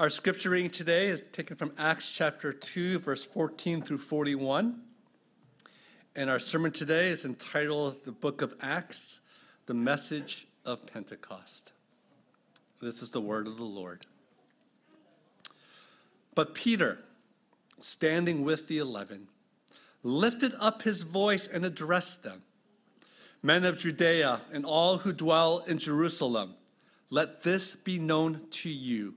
Our scripture reading today is taken from Acts chapter 2, verse 14 through 41. And our sermon today is entitled The Book of Acts, the Message of Pentecost. This is the word of the Lord. But Peter, standing with the eleven, lifted up his voice and addressed them Men of Judea and all who dwell in Jerusalem, let this be known to you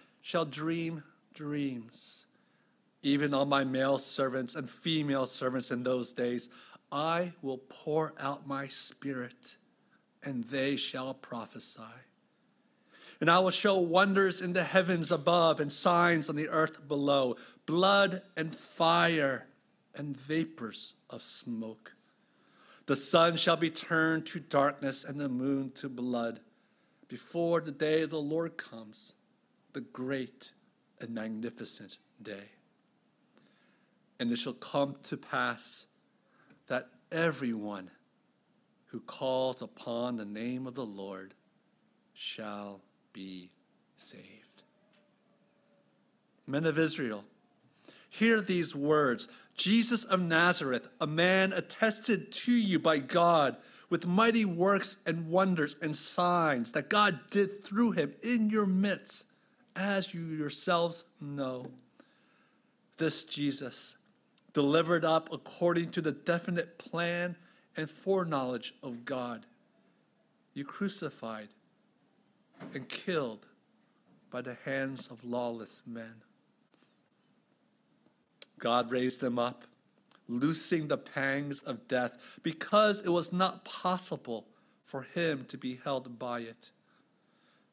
shall dream dreams. Even on my male servants and female servants in those days, I will pour out my spirit, and they shall prophesy. And I will show wonders in the heavens above and signs on the earth below blood and fire and vapors of smoke. The sun shall be turned to darkness and the moon to blood before the day of the Lord comes the great and magnificent day. And it shall come to pass that everyone who calls upon the name of the Lord shall be saved. Men of Israel, hear these words Jesus of Nazareth, a man attested to you by God with mighty works and wonders and signs that God did through him in your midst as you yourselves know. This Jesus, delivered up according to the definite plan and foreknowledge of God, you crucified and killed by the hands of lawless men. God raised him up, loosing the pangs of death, because it was not possible for him to be held by it.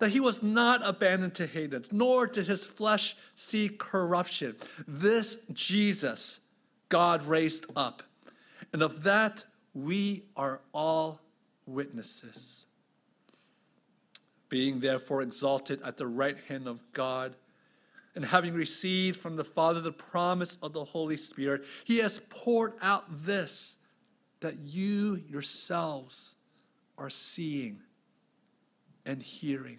that he was not abandoned to Hades, nor did his flesh see corruption. This Jesus God raised up, and of that we are all witnesses. Being therefore exalted at the right hand of God, and having received from the Father the promise of the Holy Spirit, he has poured out this that you yourselves are seeing and hearing.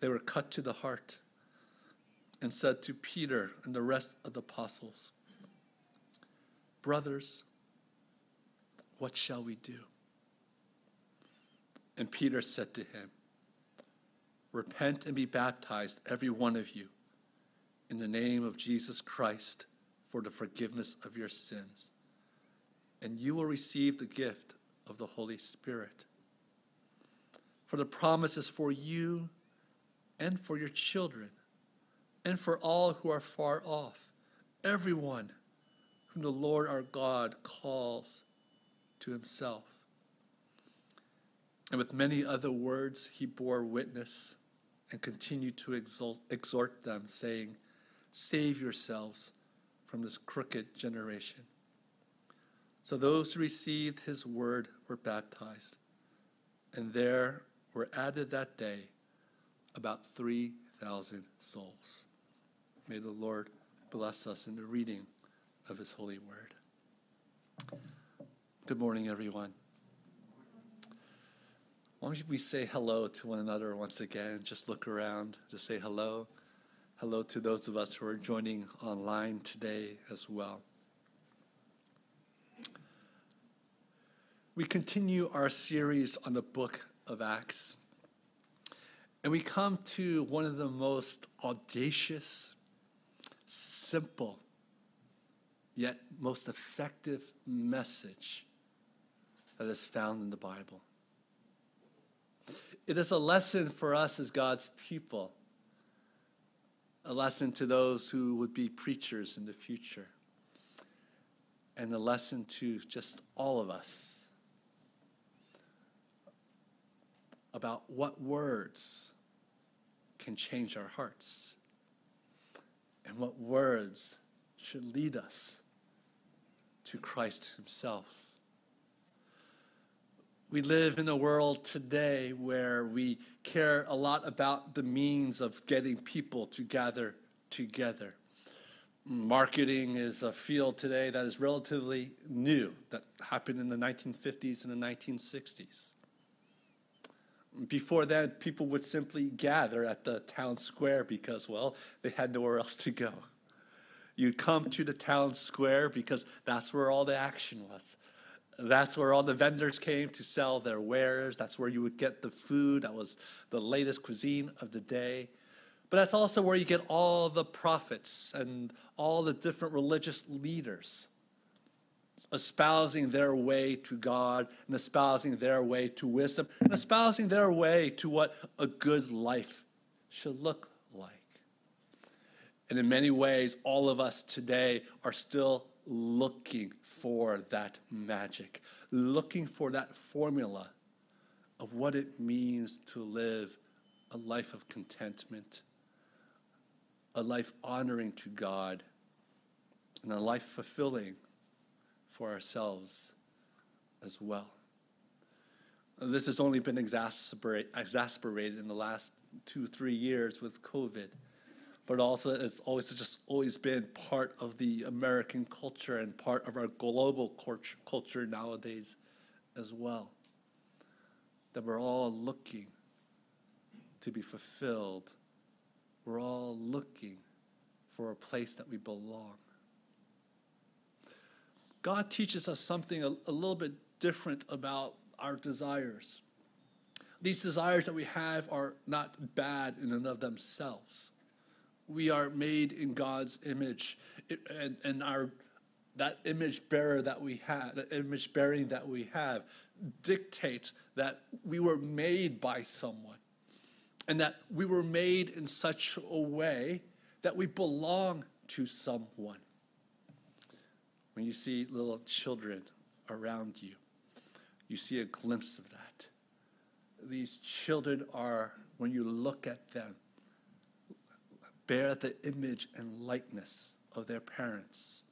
they were cut to the heart and said to Peter and the rest of the apostles, Brothers, what shall we do? And Peter said to him, Repent and be baptized, every one of you, in the name of Jesus Christ for the forgiveness of your sins, and you will receive the gift of the Holy Spirit. For the promise is for you and for your children, and for all who are far off, everyone whom the Lord our God calls to himself. And with many other words, he bore witness and continued to exalt, exhort them, saying, Save yourselves from this crooked generation. So those who received his word were baptized, and there were added that day about 3,000 souls. May the Lord bless us in the reading of his holy word. Good morning, everyone. Why don't we say hello to one another once again? Just look around to say hello. Hello to those of us who are joining online today as well. We continue our series on the book of Acts. And we come to one of the most audacious, simple, yet most effective message that is found in the Bible. It is a lesson for us as God's people, a lesson to those who would be preachers in the future, and a lesson to just all of us about what words can change our hearts and what words should lead us to Christ Himself. We live in a world today where we care a lot about the means of getting people to gather together. Marketing is a field today that is relatively new, that happened in the 1950s and the 1960s. Before then, people would simply gather at the town square because, well, they had nowhere else to go. You'd come to the town square because that's where all the action was. That's where all the vendors came to sell their wares. That's where you would get the food. That was the latest cuisine of the day. But that's also where you get all the prophets and all the different religious leaders espousing their way to God and espousing their way to wisdom and espousing their way to what a good life should look like. And in many ways, all of us today are still looking for that magic, looking for that formula of what it means to live a life of contentment, a life honoring to God, and a life fulfilling for ourselves as well. This has only been exacerbate, exasperated in the last two, three years with COVID, but also it's always just always been part of the American culture and part of our global culture nowadays as well. That we're all looking to be fulfilled. We're all looking for a place that we belong. God teaches us something a, a little bit different about our desires. These desires that we have are not bad in and of themselves. We are made in God's image, and, and our that image bearer that we have, that image bearing that we have, dictates that we were made by someone, and that we were made in such a way that we belong to someone when you see little children around you, you see a glimpse of that. These children are, when you look at them, bear the image and likeness of their parents.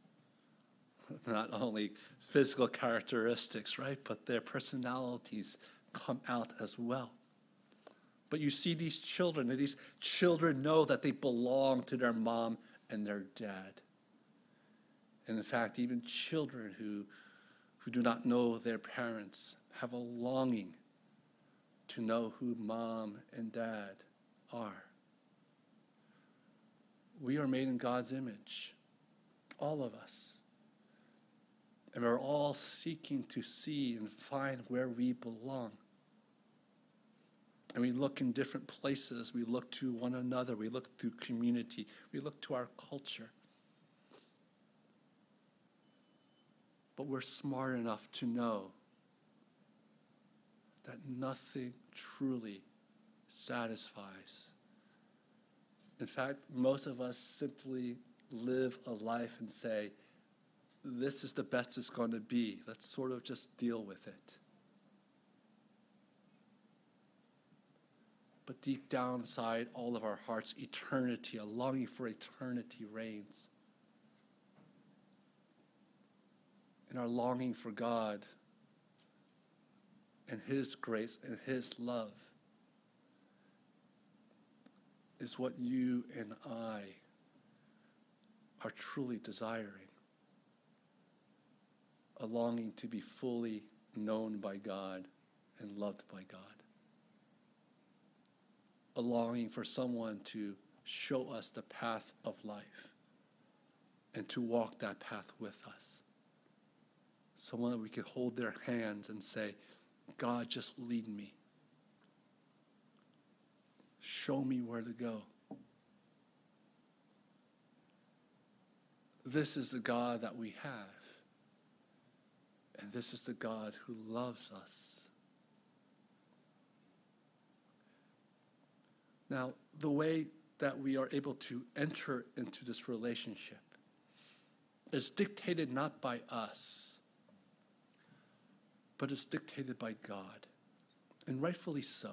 Not only physical characteristics, right, but their personalities come out as well. But you see these children, and these children know that they belong to their mom and their dad. And in fact, even children who, who do not know their parents have a longing to know who mom and dad are. We are made in God's image, all of us. And we're all seeking to see and find where we belong. And we look in different places. We look to one another. We look to community. We look to our culture. But we're smart enough to know that nothing truly satisfies In fact, most of us simply live a life and say, this is the best it's going to be. Let's sort of just deal with it. But deep down inside all of our hearts, eternity, a longing for eternity reigns. And our longing for God and His grace and His love is what you and I are truly desiring. A longing to be fully known by God and loved by God. A longing for someone to show us the path of life and to walk that path with us. Someone that we could hold their hands and say, God, just lead me. Show me where to go. This is the God that we have. And this is the God who loves us. Now, the way that we are able to enter into this relationship is dictated not by us, but it's dictated by God, and rightfully so.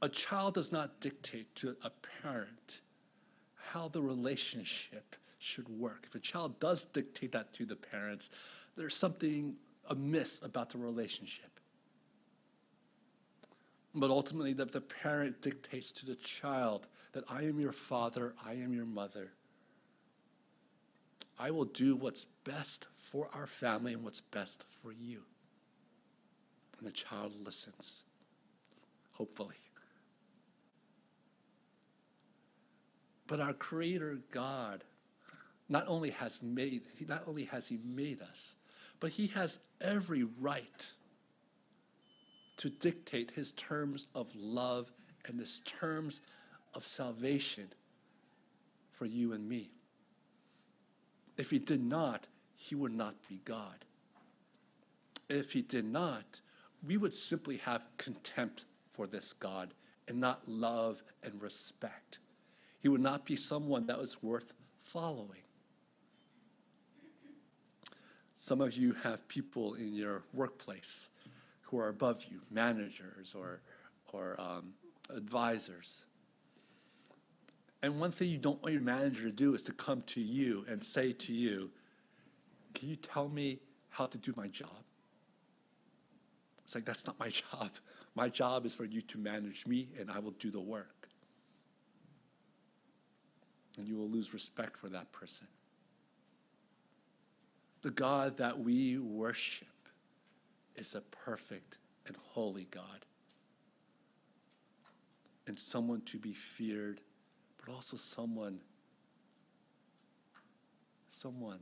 A child does not dictate to a parent how the relationship should work. If a child does dictate that to the parents, there's something amiss about the relationship. But ultimately, the, the parent dictates to the child that I am your father, I am your mother. I will do what's best for our family and what's best for you. And the child listens, hopefully. But our Creator God not only has made, not only has He made us, but He has every right to dictate His terms of love and His terms of salvation for you and me. If He did not, He would not be God. If He did not, we would simply have contempt for this God and not love and respect. He would not be someone that was worth following. Some of you have people in your workplace who are above you, managers or, or um, advisors. And one thing you don't want your manager to do is to come to you and say to you, Can you tell me how to do my job? It's like, That's not my job. My job is for you to manage me, and I will do the work and you will lose respect for that person. The God that we worship is a perfect and holy God, and someone to be feared, but also someone someone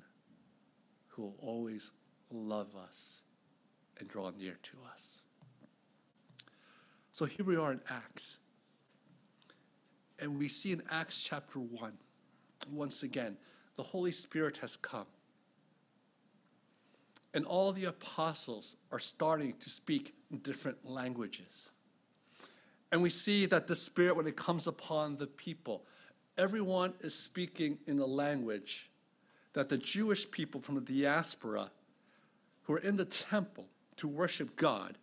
who will always love us and draw near to us. So here we are in Acts. And we see in Acts chapter 1, once again, the Holy Spirit has come. And all the apostles are starting to speak different languages. And we see that the Spirit, when it comes upon the people, everyone is speaking in a language that the Jewish people from the diaspora who are in the temple to worship God,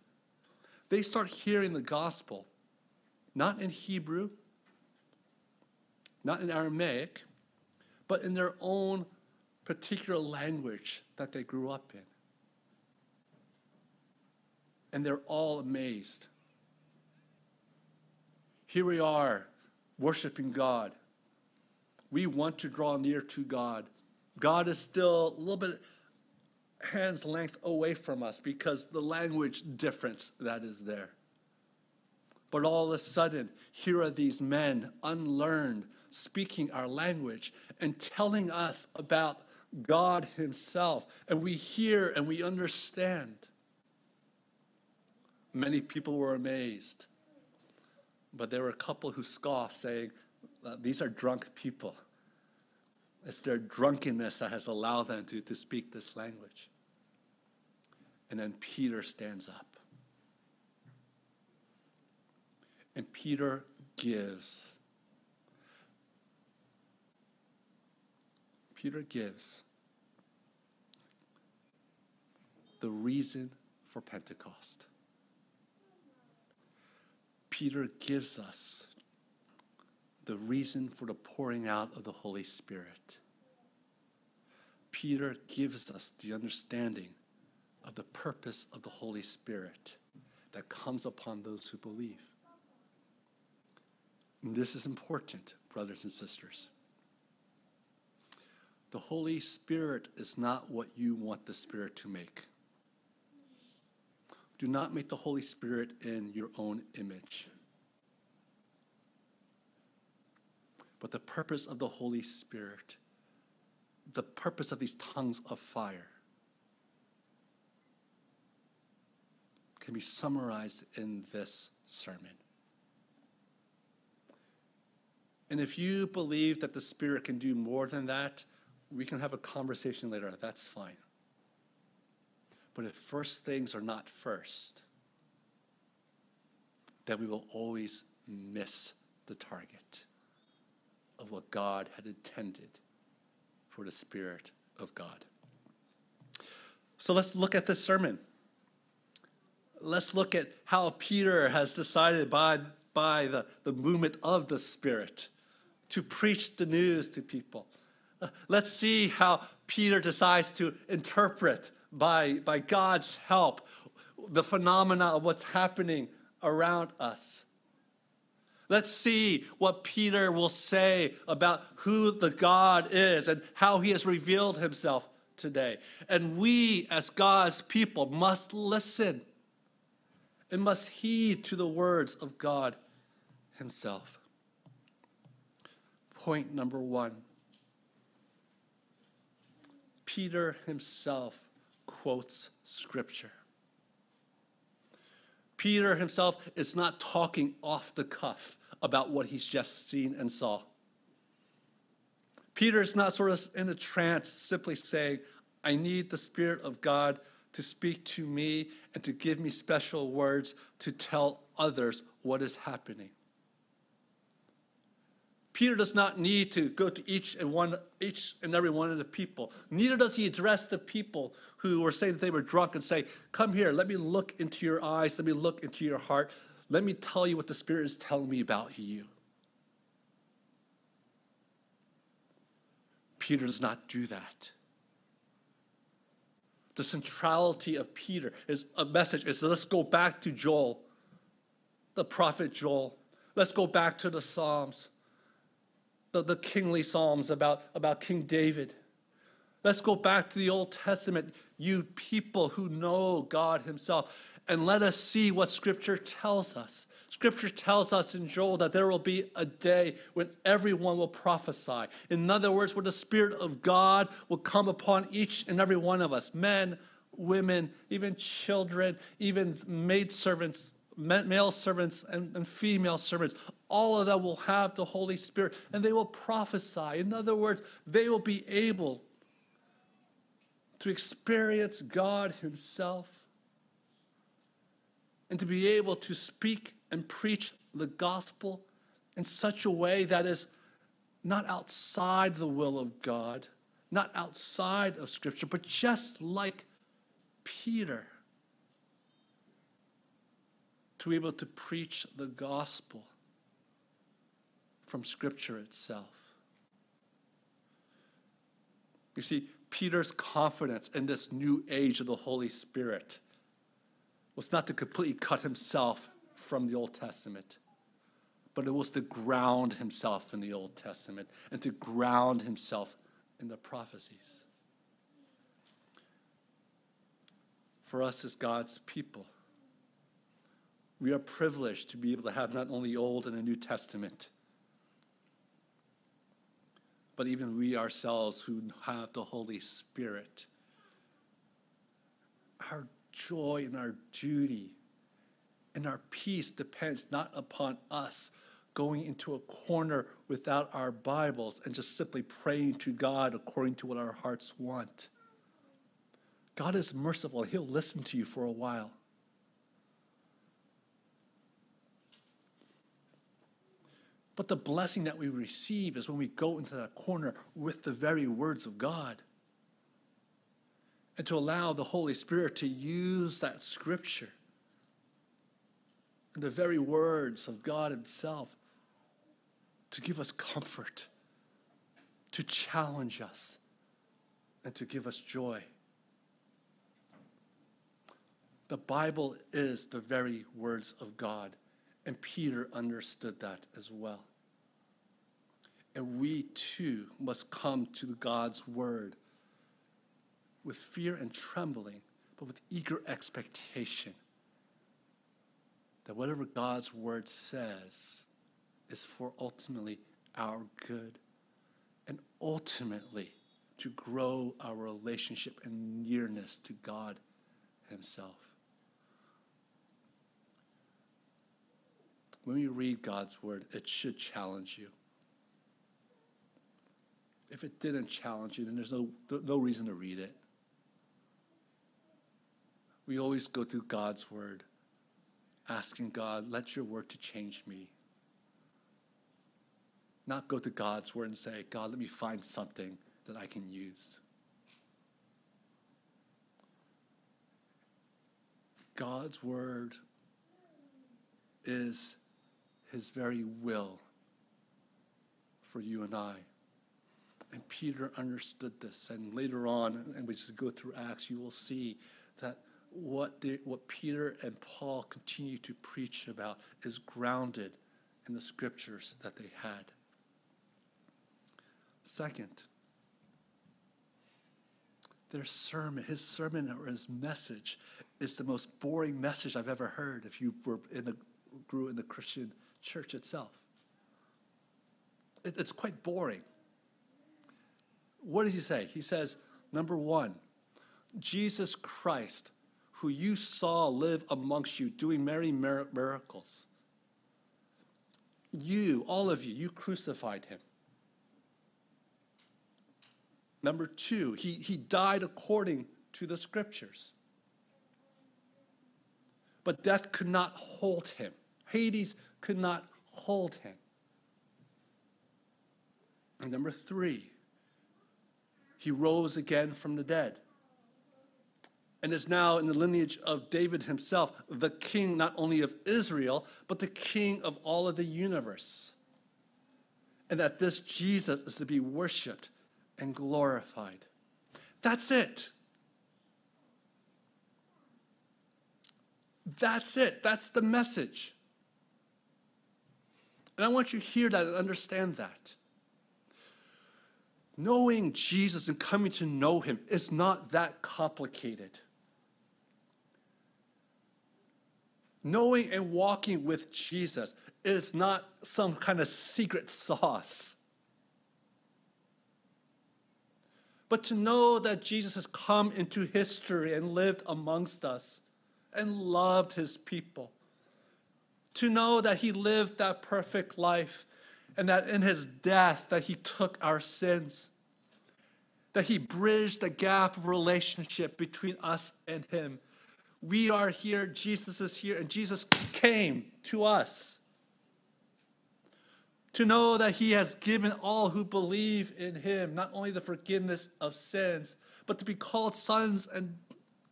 they start hearing the gospel, not in Hebrew, not in Aramaic, but in their own particular language that they grew up in. And they're all amazed. Here we are, worshiping God. We want to draw near to God. God is still a little bit hand's length away from us because the language difference that is there. But all of a sudden, here are these men, unlearned, speaking our language and telling us about God Himself. And we hear and we understand. Many people were amazed. But there were a couple who scoffed, saying, uh, These are drunk people. It's their drunkenness that has allowed them to, to speak this language. And then Peter stands up. And Peter gives. Peter gives the reason for Pentecost. Peter gives us the reason for the pouring out of the Holy Spirit. Peter gives us the understanding of the purpose of the Holy Spirit that comes upon those who believe. And this is important, brothers and sisters. The Holy Spirit is not what you want the Spirit to make. Do not make the Holy Spirit in your own image. But the purpose of the Holy Spirit, the purpose of these tongues of fire, can be summarized in this sermon. And if you believe that the Spirit can do more than that, we can have a conversation later. That's fine. But if first things are not first, then we will always miss the target of what God had intended for the Spirit of God. So let's look at this sermon. Let's look at how Peter has decided by, by the, the movement of the Spirit to preach the news to people. Uh, let's see how Peter decides to interpret by, by God's help the phenomena of what's happening around us. Let's see what Peter will say about who the God is and how he has revealed himself today. And we, as God's people, must listen and must heed to the words of God himself. Point number one Peter himself quotes scripture. Peter himself is not talking off the cuff about what he's just seen and saw. Peter is not sort of in a trance, simply saying, I need the Spirit of God to speak to me and to give me special words to tell others what is happening. Peter does not need to go to each and one, each and every one of the people. Neither does he address the people who were saying that they were drunk and say, Come here, let me look into your eyes, let me look into your heart, let me tell you what the Spirit is telling me about you. Peter does not do that. The centrality of Peter is a message is let's go back to Joel, the prophet Joel. Let's go back to the Psalms the, the kingly Psalms about, about King David. Let's go back to the Old Testament, you people who know God Himself, and let us see what Scripture tells us. Scripture tells us in Joel that there will be a day when everyone will prophesy. In other words, where the Spirit of God will come upon each and every one of us men, women, even children, even maidservants, male servants and, and female servants, all of them will have the Holy Spirit and they will prophesy. In other words, they will be able to experience God Himself and to be able to speak and preach the gospel in such a way that is not outside the will of God, not outside of Scripture, but just like Peter to be able to preach the gospel from Scripture itself. You see, Peter's confidence in this new age of the Holy Spirit was not to completely cut himself from the Old Testament, but it was to ground himself in the Old Testament and to ground himself in the prophecies. For us as God's people, we are privileged to be able to have not only Old and the New Testament, but even we ourselves who have the Holy Spirit. Our joy and our duty and our peace depends not upon us going into a corner without our Bibles and just simply praying to God according to what our hearts want. God is merciful, He'll listen to you for a while. But the blessing that we receive is when we go into that corner with the very words of God. And to allow the Holy Spirit to use that scripture and the very words of God Himself to give us comfort, to challenge us, and to give us joy. The Bible is the very words of God, and Peter understood that as well. And we too must come to God's word with fear and trembling, but with eager expectation that whatever God's word says is for ultimately our good and ultimately to grow our relationship and nearness to God Himself. When we read God's word, it should challenge you. If it didn't challenge you, then there's no, no reason to read it. We always go to God's word, asking God, let your word to change me. Not go to God's word and say, God, let me find something that I can use. God's word is his very will for you and I. And Peter understood this. And later on, and we just go through Acts, you will see that what, the, what Peter and Paul continue to preach about is grounded in the scriptures that they had. Second, their sermon, his sermon or his message is the most boring message I've ever heard if you were in the, grew in the Christian church itself. It, it's quite boring. What does he say? He says, number one, Jesus Christ, who you saw live amongst you, doing many miracles. You, all of you, you crucified him. Number two, he, he died according to the scriptures. But death could not hold him, Hades could not hold him. And number three, he rose again from the dead and is now in the lineage of David himself, the king not only of Israel, but the king of all of the universe. And that this Jesus is to be worshiped and glorified. That's it. That's it. That's the message. And I want you to hear that and understand that. Knowing Jesus and coming to know him is not that complicated. Knowing and walking with Jesus is not some kind of secret sauce. but to know that Jesus has come into history and lived amongst us and loved his people. To know that he lived that perfect life and that in his death that he took our sins. That he bridged the gap of relationship between us and him. We are here, Jesus is here, and Jesus came to us to know that he has given all who believe in him not only the forgiveness of sins, but to be called sons and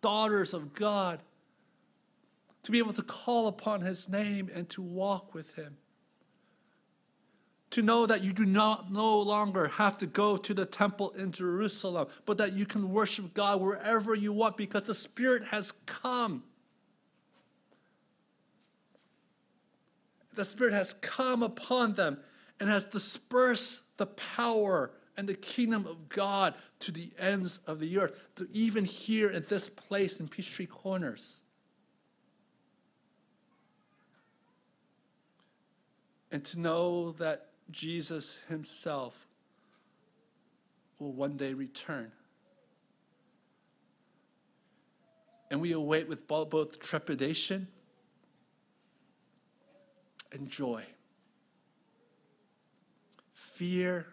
daughters of God, to be able to call upon his name and to walk with him. To know that you do not no longer have to go to the temple in Jerusalem, but that you can worship God wherever you want because the Spirit has come. The Spirit has come upon them and has dispersed the power and the kingdom of God to the ends of the earth, to even here at this place in Peachtree Corners. And to know that Jesus himself will one day return. And we await with both trepidation and joy fear,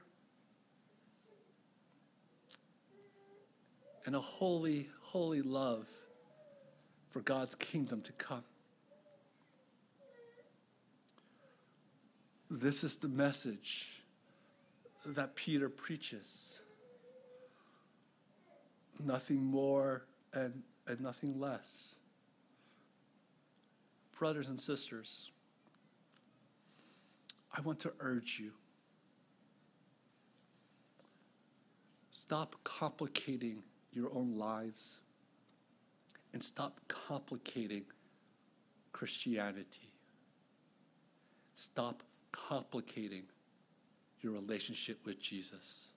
and a holy, holy love for God's kingdom to come. This is the message that Peter preaches. Nothing more and, and nothing less. Brothers and sisters, I want to urge you stop complicating your own lives and stop complicating Christianity. Stop complicating your relationship with Jesus.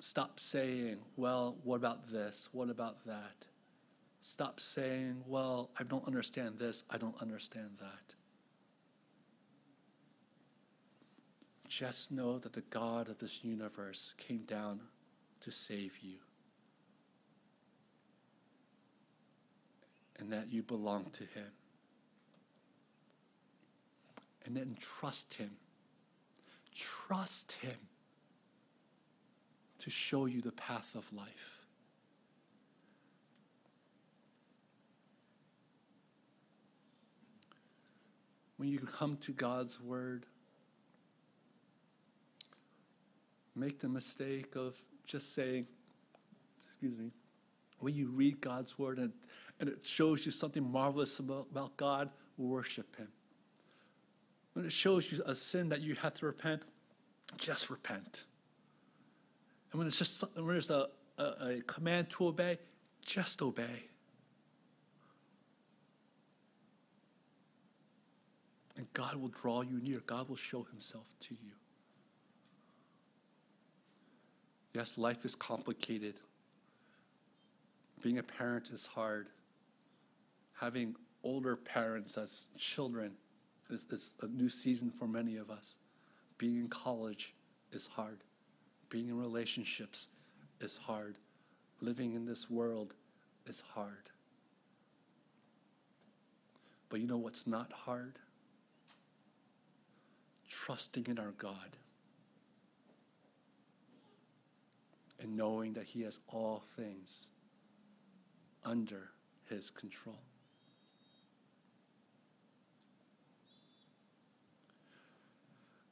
Stop saying, well, what about this? What about that? Stop saying, well, I don't understand this, I don't understand that. Just know that the God of this universe came down to save you. And that you belong to Him. And then trust Him. Trust Him to show you the path of life. When you come to God's Word, make the mistake of just saying, excuse me, when you read God's Word and, and it shows you something marvelous about, about God, worship Him. When it shows you a sin that you have to repent, just repent. And when it's just when there's a, a, a command to obey, just obey. And God will draw you near. God will show himself to you. Yes, life is complicated. Being a parent is hard. Having older parents as children is a new season for many of us. Being in college is hard. Being in relationships is hard. Living in this world is hard. But you know what's not hard? Trusting in our God and knowing that He has all things under His control.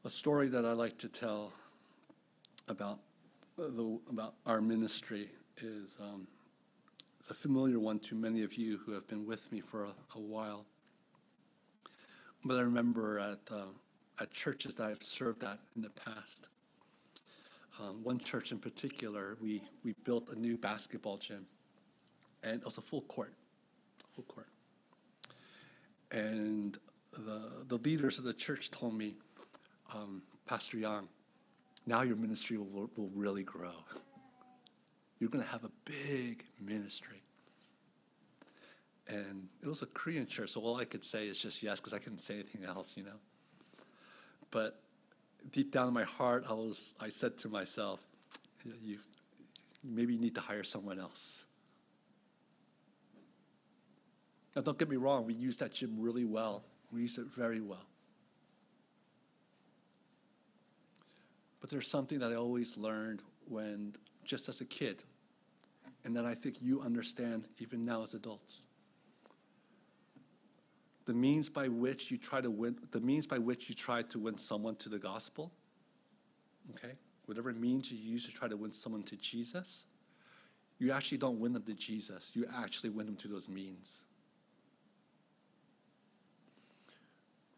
A story that I like to tell about the, about our ministry is um, a familiar one to many of you who have been with me for a, a while. But I remember at uh, at churches that I've served at in the past. Um, one church in particular, we we built a new basketball gym, and it was a full court, full court. And the the leaders of the church told me um, Pastor Young, now your ministry will, will really grow. You're going to have a big ministry. And it was a Korean church, so all I could say is just yes, because I couldn't say anything else, you know. But deep down in my heart, I was I said to myself, you maybe you need to hire someone else. Now, don't get me wrong, we used that gym really well. We used it very well. But there's something that I always learned when, just as a kid, and that I think you understand even now as adults. The means by which you try to win, the means by which you try to win someone to the gospel, okay, whatever means you use to try to win someone to Jesus, you actually don't win them to Jesus. You actually win them to those means.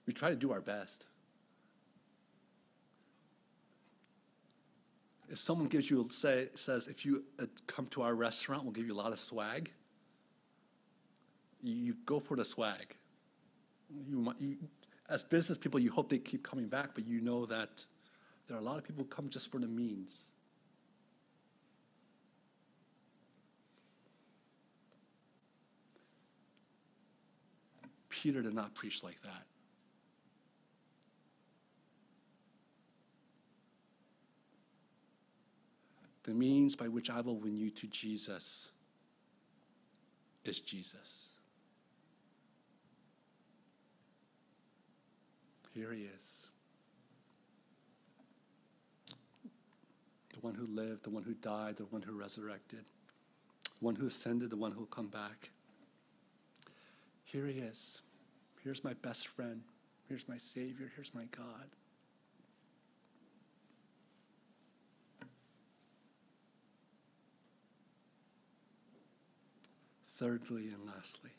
We try to do our best. If someone gives you say says if you uh, come to our restaurant we'll give you a lot of swag you, go for the swag. You, you, as business people you hope they keep coming back but you know that there are a lot of people who come just for the means. Peter did not preach like that The means by which I will win you to Jesus is Jesus. Here he is. The one who lived, the one who died, the one who resurrected, the one who ascended, the one who will come back. Here he is. Here's my best friend. Here's my Savior. Here's my God. Thirdly and lastly,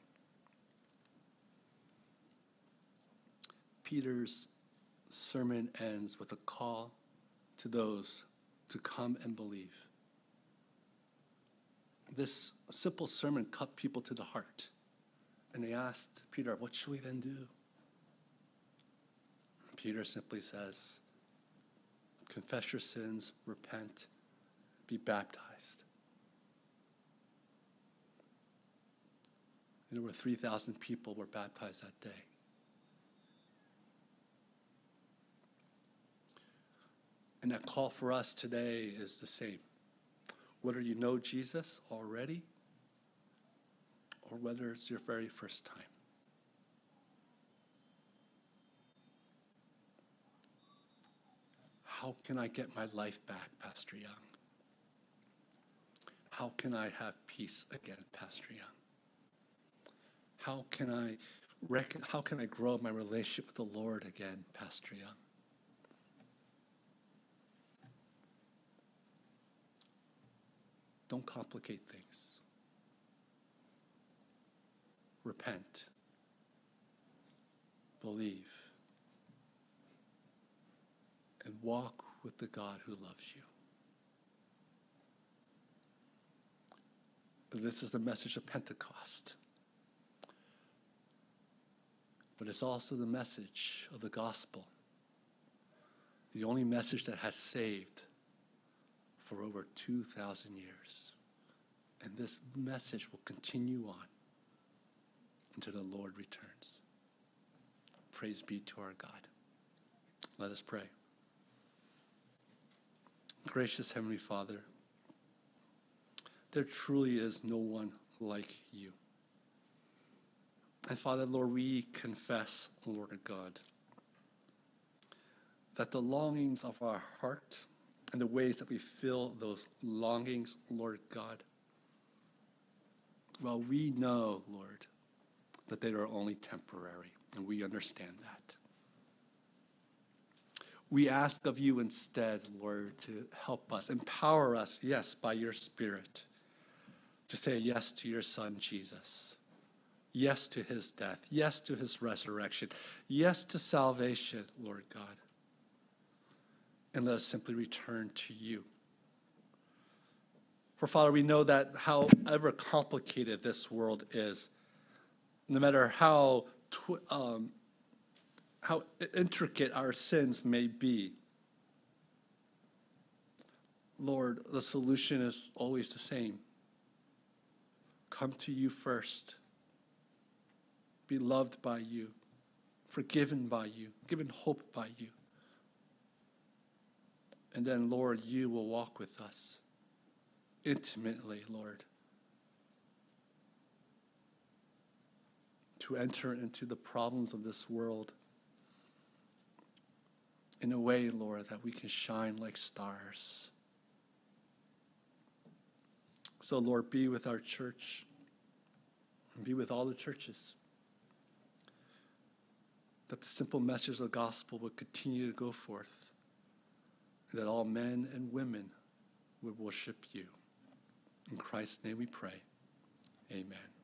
Peter's sermon ends with a call to those to come and believe. This simple sermon cut people to the heart. And they asked Peter, What should we then do? Peter simply says, Confess your sins, repent, be baptized. And over 3,000 people were baptized that day. And that call for us today is the same. Whether you know Jesus already or whether it's your very first time. How can I get my life back, Pastor Young? How can I have peace again, Pastor Young? How can I how can I grow my relationship with the Lord again, Pastor Young? Don't complicate things. Repent. Believe. And walk with the God who loves you. This is the message of Pentecost. But it's also the message of the gospel. The only message that has saved for over 2,000 years. And this message will continue on until the Lord returns. Praise be to our God. Let us pray. Gracious Heavenly Father, there truly is no one like you. And Father, Lord, we confess, Lord God, that the longings of our heart and the ways that we fill those longings, Lord God, well, we know, Lord, that they are only temporary, and we understand that. We ask of you instead, Lord, to help us, empower us, yes, by your Spirit, to say yes to your Son, Jesus. Yes to his death. Yes to his resurrection. Yes to salvation, Lord God. And let us simply return to you. For Father, we know that however complicated this world is, no matter how tw- um, how intricate our sins may be, Lord, the solution is always the same. Come to you first. Be loved by you, forgiven by you, given hope by you. And then, Lord, you will walk with us intimately, Lord, to enter into the problems of this world in a way, Lord, that we can shine like stars. So, Lord, be with our church and be with all the churches. That the simple message of the gospel would continue to go forth, and that all men and women would worship you. In Christ's name we pray. Amen.